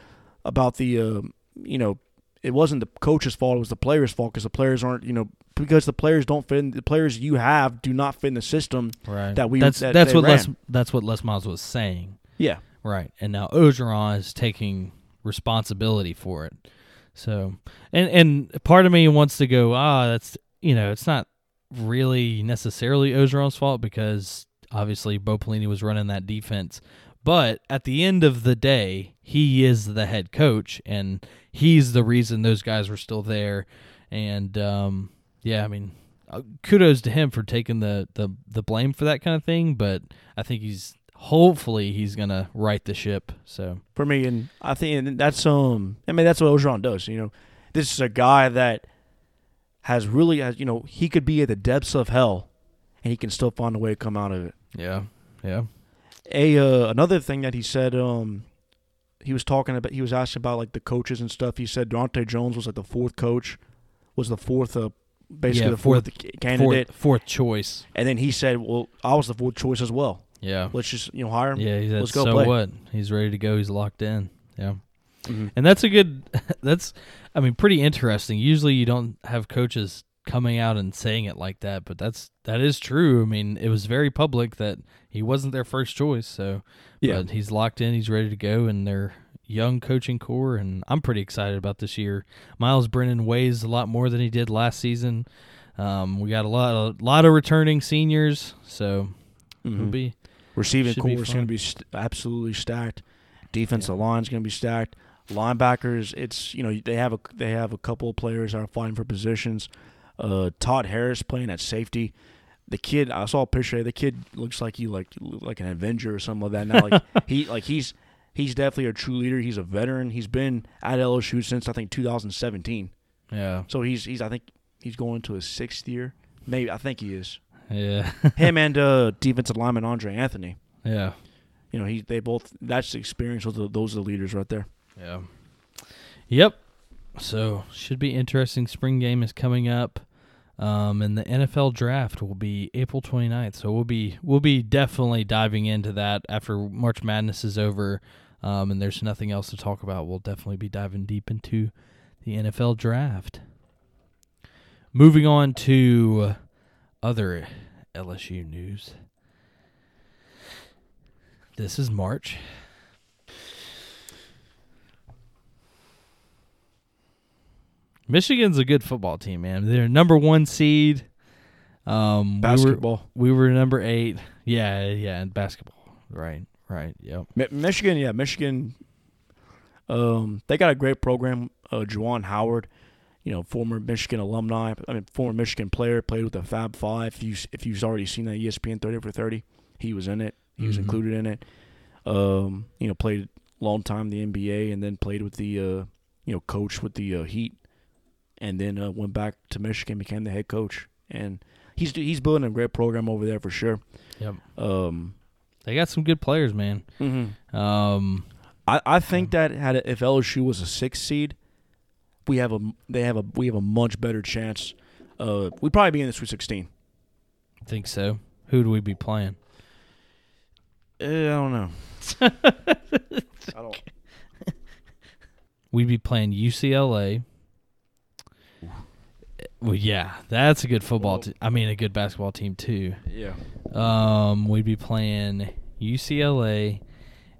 about the, uh, you know, it wasn't the coach's fault; it was the players' fault because the players aren't, you know, because the players don't fit. In, the players you have do not fit in the system. right. That we- That's that that's what Les that's what Les Miles was saying. Yeah, Right. And now Orgeron is taking responsibility for it. So, and and part of me wants to go, ah, that's you know, it's not really necessarily Orgeron's fault because obviously Bo Pelini was running that defense. But at the end of the day, he is the head coach, and he's the reason those guys were still there. And um, yeah, I mean, uh, kudos to him for taking the, the the blame for that kind of thing. But I think he's hopefully he's gonna right the ship. So for me, and I think that's um, I mean that's what Orgeron does. You know, this is a guy that has really, has, you know, he could be at the depths of hell, and he can still find a way to come out of it. yeah, yeah, a uh, another thing that he said um he was talking about he was asked about like the coaches and stuff he said Daronte Jones was like the fourth coach was the fourth uh, basically Yeah, the fourth, fourth- candidate fourth, fourth choice. and then he said well I was the fourth choice as well Yeah, let's just you know hire him yeah. He said, let's go so play." what? He's ready to go. He's locked in. Yeah. Mhm. And that's a good that's I mean pretty interesting. Usually you don't have coaches coming out and saying it like that, but that's that is true. I mean, it was very public that he wasn't their first choice, so Yeah. but he's locked in, he's ready to go and they're young coaching core and I'm pretty excited about this year. Myles Brennan weighs a lot more than he did last season. Um, we got a lot a lot of returning seniors, so it'll Mhm. be receiving core is going to be st- absolutely stacked defensive line is going to be stacked linebackers it's you know they have a they have a couple of players that are fighting for positions uh Todd Harris playing at safety the kid I saw a picture the kid looks like he like like an Avenger or something like that now like he like he's he's definitely a true leader he's a veteran he's been at LSU since I think 2017 yeah. so he's he's I think he's going into his sixth year maybe I think he is Yeah. him and uh defensive lineman Andre Anthony yeah. you know, he they both that's the experience. Those are, those are the leaders right there. Yeah. Yep. So should be interesting. Spring game is coming up. Um, and the NFL draft will be April 29th. So we'll be we'll be definitely diving into that after March Madness is over. Um, and there's nothing else to talk about. We'll definitely be diving deep into the NFL draft. Moving on to other LSU news. This is March. Michigan's a good football team, man. They're number one seed. Um, we were- Basketball. We were, number eight. Yeah, yeah, and basketball. Right, right. Yep. Mi- Michigan, yeah, Michigan. Um, they got a great program. Uh, Juwan Howard, you know, former Michigan alumni. I mean, former Michigan player, played with the Fab Five. If you if you've already seen that ESPN thirty for thirty, he was in it. He was Mhm. included in it. Um, you know, played a long time in the NBA, and then played with the uh, you know, coach with the uh, Heat, and then uh, went back to Michigan, became the head coach, and he's he's building a great program over there for sure. Yep. Um, They got some good players, man. Um, I, I think that had if LSU was a six seed, we have a they have a we have a much better chance Uh, we'd probably be in the Sweet 16. think so. Who do we be playing? Uh, I don't know. I don't. We'd be playing UCLA. Well, yeah, that's a good football. Te- I mean, a good basketball team too. Yeah. Um, we'd be playing UCLA,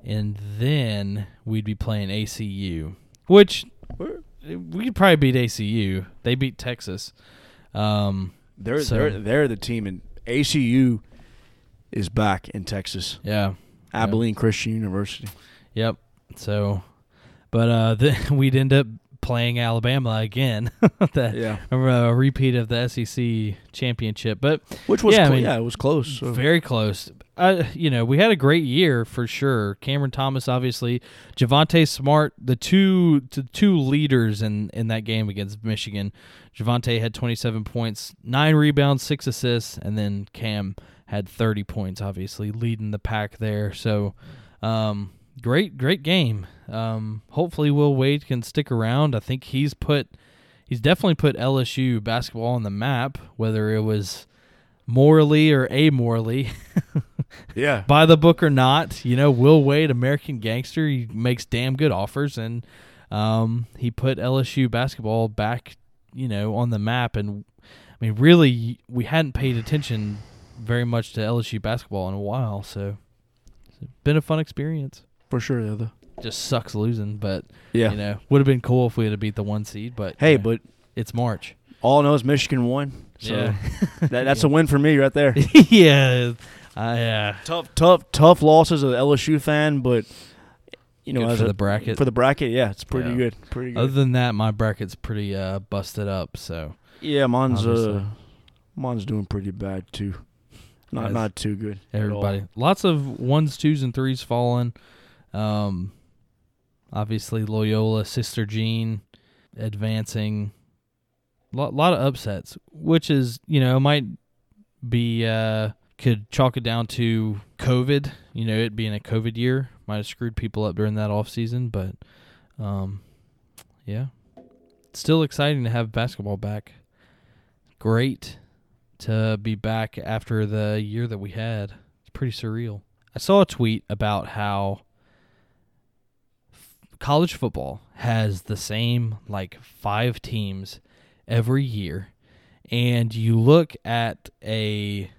and then we'd be playing ACU, which we could probably beat ACU. They beat Texas. Um, They're So- they're they're the team, and ACU is back in Texas. yeah, Abilene Christian University. yep. So, but uh, then we'd end up playing Alabama again. that Yeah. a, repeat of the SEC championship, but Which was Yeah, I mean, yeah, it was close. so- Very close. Uh, you know, we had a great year for sure. Cameron Thomas, obviously, Javonte Smart, the two the two leaders in in that game against Michigan. Javonte had 27 points, nine rebounds, six assists, and then Cam had 30 points. Obviously, leading the pack there. So, um, great great game. Um, hopefully, Will Wade can stick around. I think he's put he's definitely put LSU basketball on the map, whether it was morally or amorally, yeah. by the book or not. You know, Will Wade, American gangster, he makes damn good offers, and um, he put LSU basketball back, you know, on the map. And I mean, really, we hadn't paid attention very much to LSU basketball in a while, so it's been a fun experience. For sure. Yeah. The, Just sucks losing, but yeah. you know, would have been cool if we had a beat the one seed. But hey, you know, but it's March. all I know is Michigan won. So Yeah. that, that's a win for me right there. yeah, uh, yeah. tough, tough, tough losses as an LSU fan, but you know, Good as for a- the bracket. for the bracket, yeah, it's pretty Yeah. good. Pretty good. Other than that, my bracket's pretty uh, busted up. So yeah, mine's obviously. uh, mine's doing pretty bad too. Not As not too good. at all. everybody, lots of ones, twos, and threes falling. Um, obviously Loyola, Sister Jean, advancing. Lot lot of upsets, which is you know might be uh could chalk it down to COVID. You know, it being a COVID year might have screwed people up during that off season, but um, yeah, still exciting to have basketball back. Great to be back after the year that we had. It's pretty surreal. I saw a tweet about how college football has the same like five teams every year and you look at a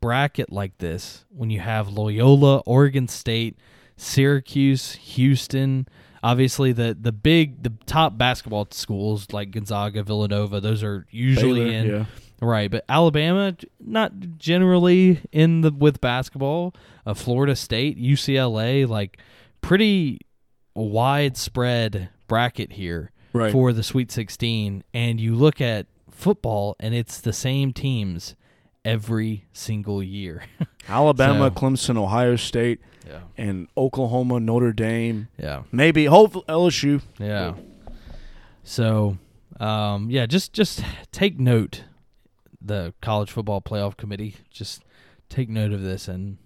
bracket like this when you have Loyola, Oregon State, Syracuse, Houston, obviously the the big the top basketball schools like Gonzaga, Villanova, those are usually Baylor, in yeah. Right, but Alabama not generally in the with basketball. Uh, Florida State, UCLA, like pretty widespread bracket here Right. for the Sweet 16, and you look at football, and it's the same teams every single year. Alabama, So- Clemson, Ohio State, yeah, and Oklahoma, Notre Dame. yeah, Maybe, hopefully LSU. yeah. So, um, yeah, just just take note, the college football playoff committee. Just take note of this and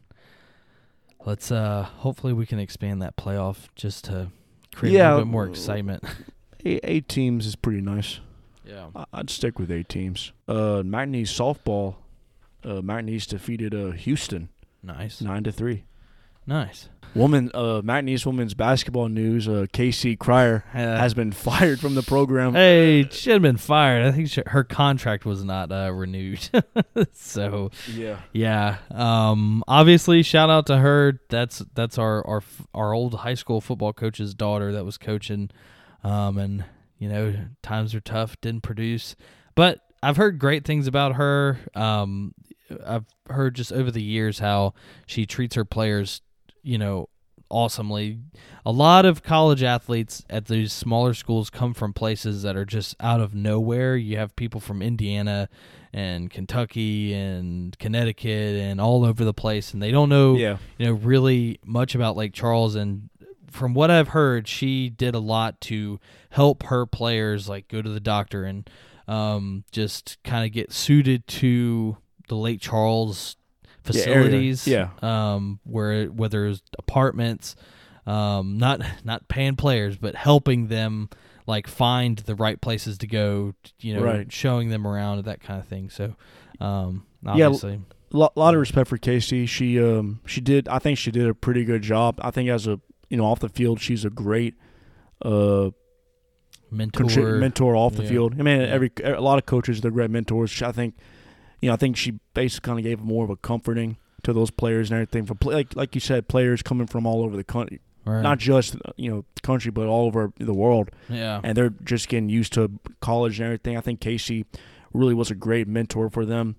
let's uh hopefully we can expand that playoff just to create a little bit more excitement. Eight, eight teams is pretty nice. Yeah. I'd stick with eight teams. Uh, McNeese softball. Uh, McNeese defeated uh Houston Nice. nine to three. Nice. Woman, uh, McNeese women's basketball news. Uh, Kacie Cryer has been fired from the program. Hey, she had been fired. I think she, her contract was not uh, renewed. so, Yeah. yeah. Um obviously shout out to her. That's that's our our our old high school football coach's daughter that was coaching um and you know, times are tough, didn't produce. But I've heard great things about her. Um I've heard just over the years how she treats her players, you know, awesomely. A lot of college athletes at these smaller schools come from places that are just out of nowhere. You have people from Indiana and Kentucky and Connecticut and all over the place and they don't know Yeah. you know really much about Lake Charles and from what I've heard she did a lot to help her players like go to the doctor and um, just kind of get suited to the Lake Charles. Facilities Yeah. um, where whether it's apartments um, not not paying players but helping them like find the right places to go. You know, Right. showing them around that kind of thing. So, um, Yeah, obviously, A lot, of respect for Kacie. She um she did I think she did a pretty good job. I think as a you know off the field she's a great uh mentor. contri- mentor off the Yeah. field. I mean Yeah. every a lot of coaches they're great mentors. I think you know I think she basically kind of gave more of a comforting to those players and everything for play, like like you said players coming from all over the country, right. not just you know the country but all over the world. yeah, and they're just getting used to college and everything. I think Kacie really was a great mentor for them.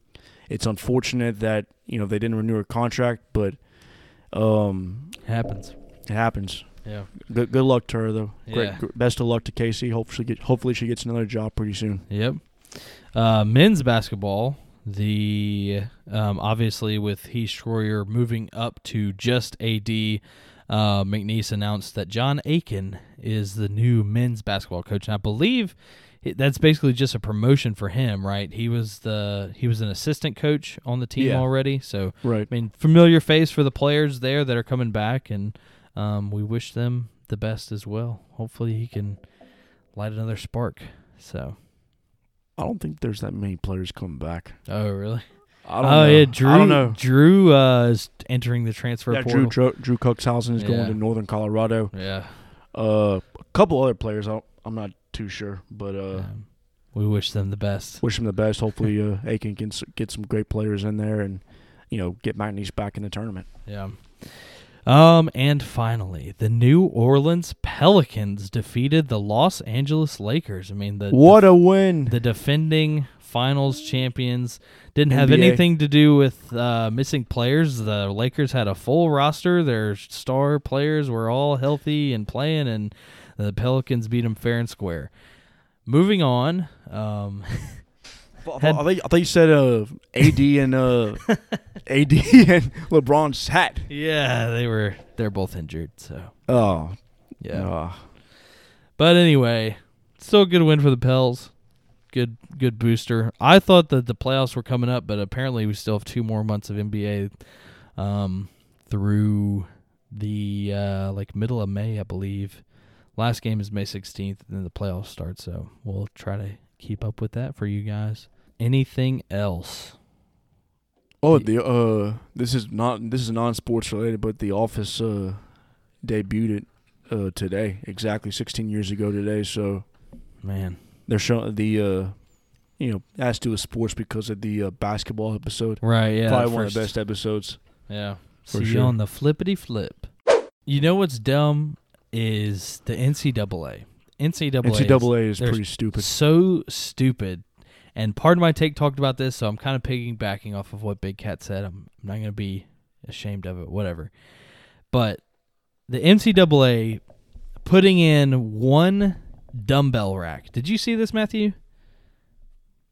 It's unfortunate that you know they didn't renew her contract, but um, happens. it happens. Yeah. Good, good luck to her though. Great, Yeah. gr- best of luck to Kacie. Hopefully, get, hopefully she gets another job pretty soon. Yep. Uh, men's basketball, the um, obviously with Heath Schroyer moving up to just AD, uh, McNeese announced that John Aiken is the new men's basketball coach. And I believe that's basically just a promotion for him, right? He was the he was an assistant coach on the team Yeah. already, so Right. I mean, familiar face for the players there that are coming back, and um, we wish them the best as well. Hopefully, he can light another spark. So, I don't think there's that many players coming back. oh really? I don't oh know. yeah, Drew. I don't know. Drew uh, is entering the transfer Yeah, portal. Drew, Drew Drew Cuxhausen is Yeah. going to Northern Colorado. Yeah. Uh, a couple other players. I I'm not too sure, but uh, Um, we wish them the best. wish him the best. Hopefully, uh, Aiken can get some great players in there and you know get McNeese back in the tournament. Yeah. Um, and finally, the New Orleans Pelicans defeated the Los Angeles Lakers. I mean, the What a win! the defending finals champions didn't have anything to do with uh, missing players. The Lakers had a full roster. Their star players were all healthy and playing, and the Pelicans beat them fair and square. Moving on, um, had- I, think, I thought you said uh, AD and uh, AD and LeBron sat. yeah, they were they're both injured. So Oh yeah, uh, but anyway, still a good win for the Pels. Good good booster. I thought that the playoffs were coming up, but apparently we still have two more months of NBA um, through the uh, like middle of May, I believe. Last game is May 16th, and then the playoffs start. So we'll try to keep up with that for you guys. Anything else? oh the uh this is not this is non sports related, but The Office uh, debuted it uh, today, exactly 16 years ago today. So Man, they're showing the uh, you know has to do with sports because of the uh, basketball episode. right? Yeah, Probably one of the best episodes. Yeah. For See you sure. on the flippity flip. You know what's dumb is the NCAA. NCAA. NCAA is there's pretty stupid. So stupid. And part of my take talked about this, so I'm kind of piggybacking off of what Big Cat said. I'm, I'm not going to be ashamed of it, whatever. But the NCAA putting in one dumbbell rack. Did you see this, Matthew?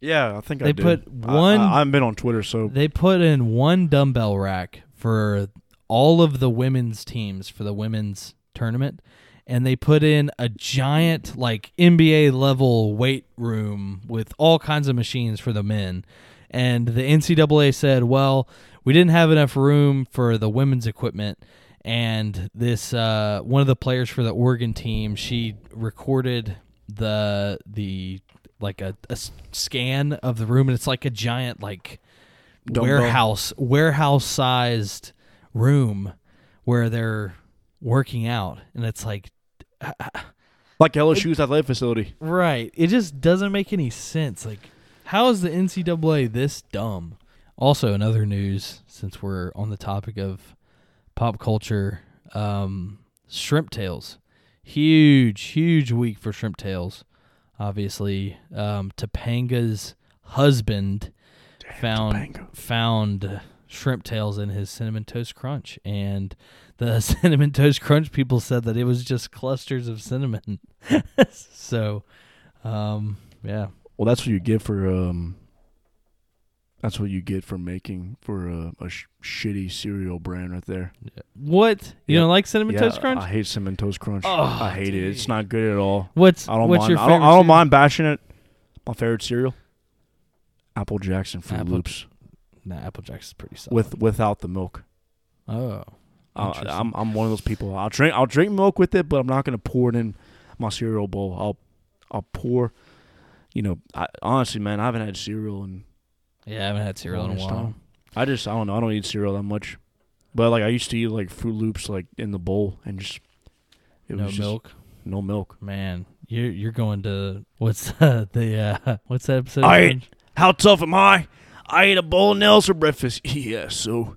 Yeah, I think They I did. put one- I, haven't been on Twitter, so They put in one dumbbell rack for all of the women's teams for the women's tournament, and they put in a giant like NBA level weight room with all kinds of machines for the men. And the NCAA said, "Well, we didn't have enough room for the women's equipment." And this uh, one of the players for the Oregon team, she recorded the the like a scan of the room, and it's like a giant like Dumbbell. warehouse warehouse sized room where they're working out, and it's like like LSU's athletic facility. Right. It just doesn't make any sense. Like, how is the NCAA this dumb? Also, in other news, since we're on the topic of pop culture, um, Shrimp Tails. Huge, huge week for Shrimp Tails. Obviously, um, Topanga's husband found Topanga. found shrimp tails in his cinnamon toast crunch, and the cinnamon toast crunch people said that it was just clusters of cinnamon. so, um, yeah, Well, that's what you get for um. That's what you get for making for a, a sh- shitty cereal brand right there. what you Yeah. don't like cinnamon yeah, toast crunch? I hate cinnamon toast crunch. Oh, I hate it. It's not good at all. what's I don't what's mind. your I favorite? don't, I don't mind bashing it. My favorite cereal, Apple Jacks and Fruit Apple- Loops Nah, Apple Jacks is pretty solid. with without the milk. oh, I'm I'm one of those people. I'll drink I'll drink milk with it, but I'm not gonna pour it in my cereal bowl. I'll I'll pour. You know, I, honestly, man, I haven't had cereal in Yeah, I haven't had cereal in a while. time. I just I don't know. I don't eat cereal that much, but like I used to eat like Fruit Loops like in the bowl and just it no was just milk. no milk. Man, you're you're going to what's the uh, what's that episode? I again? How tough am I? I ate a bowl of nails for breakfast. yeah, so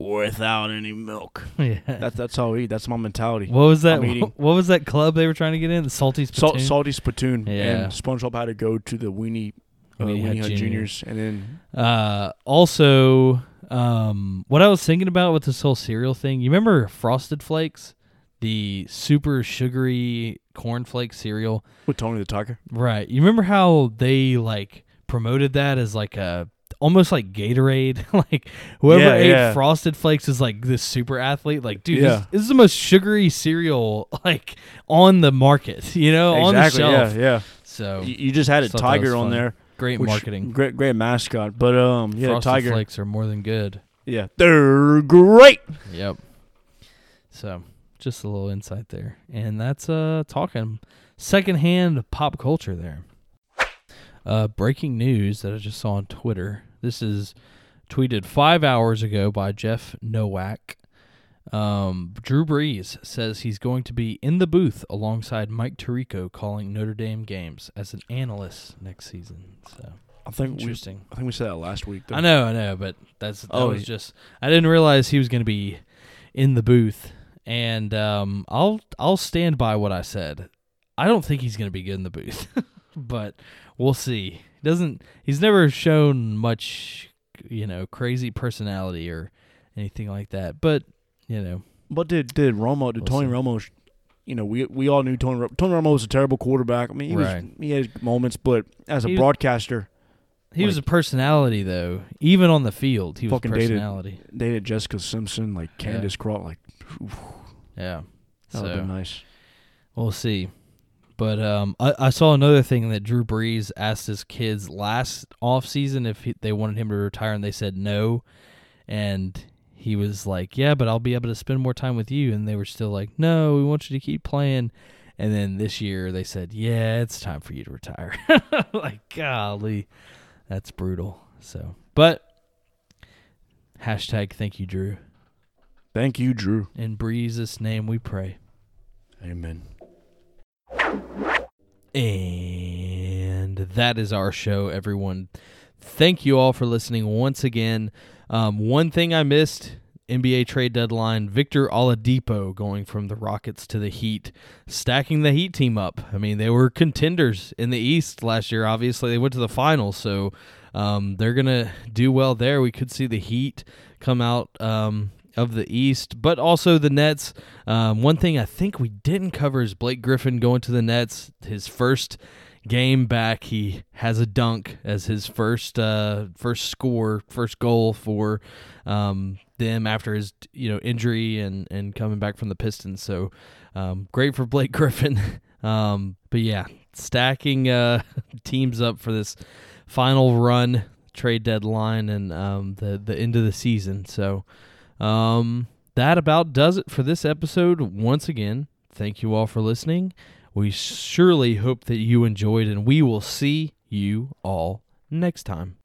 without any milk. yeah. That's that's how I eat. That's my mentality. what was that? I'm. What was that club they were trying to get in? The Salty Salt, Spittoon? salty spittoon. Yeah. And SpongeBob had to go to the weenie, uh, Weenie weenie, Hut Hut Junior. juniors, and then Uh, also, um, what I was thinking about with this whole cereal thing, you remember Frosted Flakes, the super sugary cornflake cereal, with Tony the Tiger. right? You remember how they like promoted that as like a almost like Gatorade, like whoever Yeah, ate yeah. Frosted Flakes is like this super athlete. Like, dude, Yeah. this, this is the most sugary cereal like on the market, you know, on the exactly. shelf. Yeah, yeah. So You, you just had a Just thought that was tiger on there. great which- marketing. Great, great mascot. But um, yeah, Frosted tiger. Flakes are more than good. Yeah, they're great. Yep. So, just a little insight there. And that's uh talking secondhand pop culture there. Uh breaking news that I just saw on Twitter. This is tweeted 5 hours ago by Jeff Nowak. Um, Drew Brees says he's going to be in the booth alongside Mike Tirico calling Notre Dame games as an analyst next season. So I think we, interesting. I think we said that last week. Though. I know, I know, but that's that Oh, was yeah. just I didn't realize he was going to be in the booth, and um, I'll I'll stand by what I said. I don't think he's going to be good in the booth, but we'll see. He doesn't he's never shown much, you know, crazy personality or anything like that. But you know, But did did Romo? Did We'll Tony see. Romo? You know, we we all knew Tony. Tony Romo was a terrible quarterback. I mean, he Right. was he had moments, but as a He broadcaster, he was a personality though. Even on the field, he was a Fucking dated- personality. dated Jessica Simpson, like Yeah. Candace Craw, like Yeah, that would so have been nice. We'll see. But um, I, I saw another thing that Drew Brees asked his kids last offseason if he, they wanted him to retire, and they said no. And he was like, "Yeah, but I'll be able to spend more time with you." And they were still like, "No, we want you to keep playing." And then this year they said, "Yeah, it's time for you to retire." like, golly, that's brutal. So, but hashtag thank you, Drew. Thank you, Drew. In Brees' name, we pray. Amen. And that is our show, everyone. Thank you all for listening once again. Um, one thing I missed NBA trade deadline Victor Oladipo going from the Rockets to the Heat, stacking the Heat team up. I mean, they were contenders in the East last year. Obviously, they went to the finals, so um, they're going to do well there. We could see the Heat come out um, of the East, but also the Nets. Um, one thing I think we didn't cover is Blake Griffin going to the Nets. His first game back, he has a dunk as his first uh, first score, first goal for um, them after his you know injury and and coming back from the Pistons. So um, great for Blake Griffin. um, but yeah, stacking uh, teams up for this final run trade deadline and um, the the end of the season. So um, that about does it for this episode. Once again, thank you all for listening. We surely hope that you enjoyed, and we will see you all next time.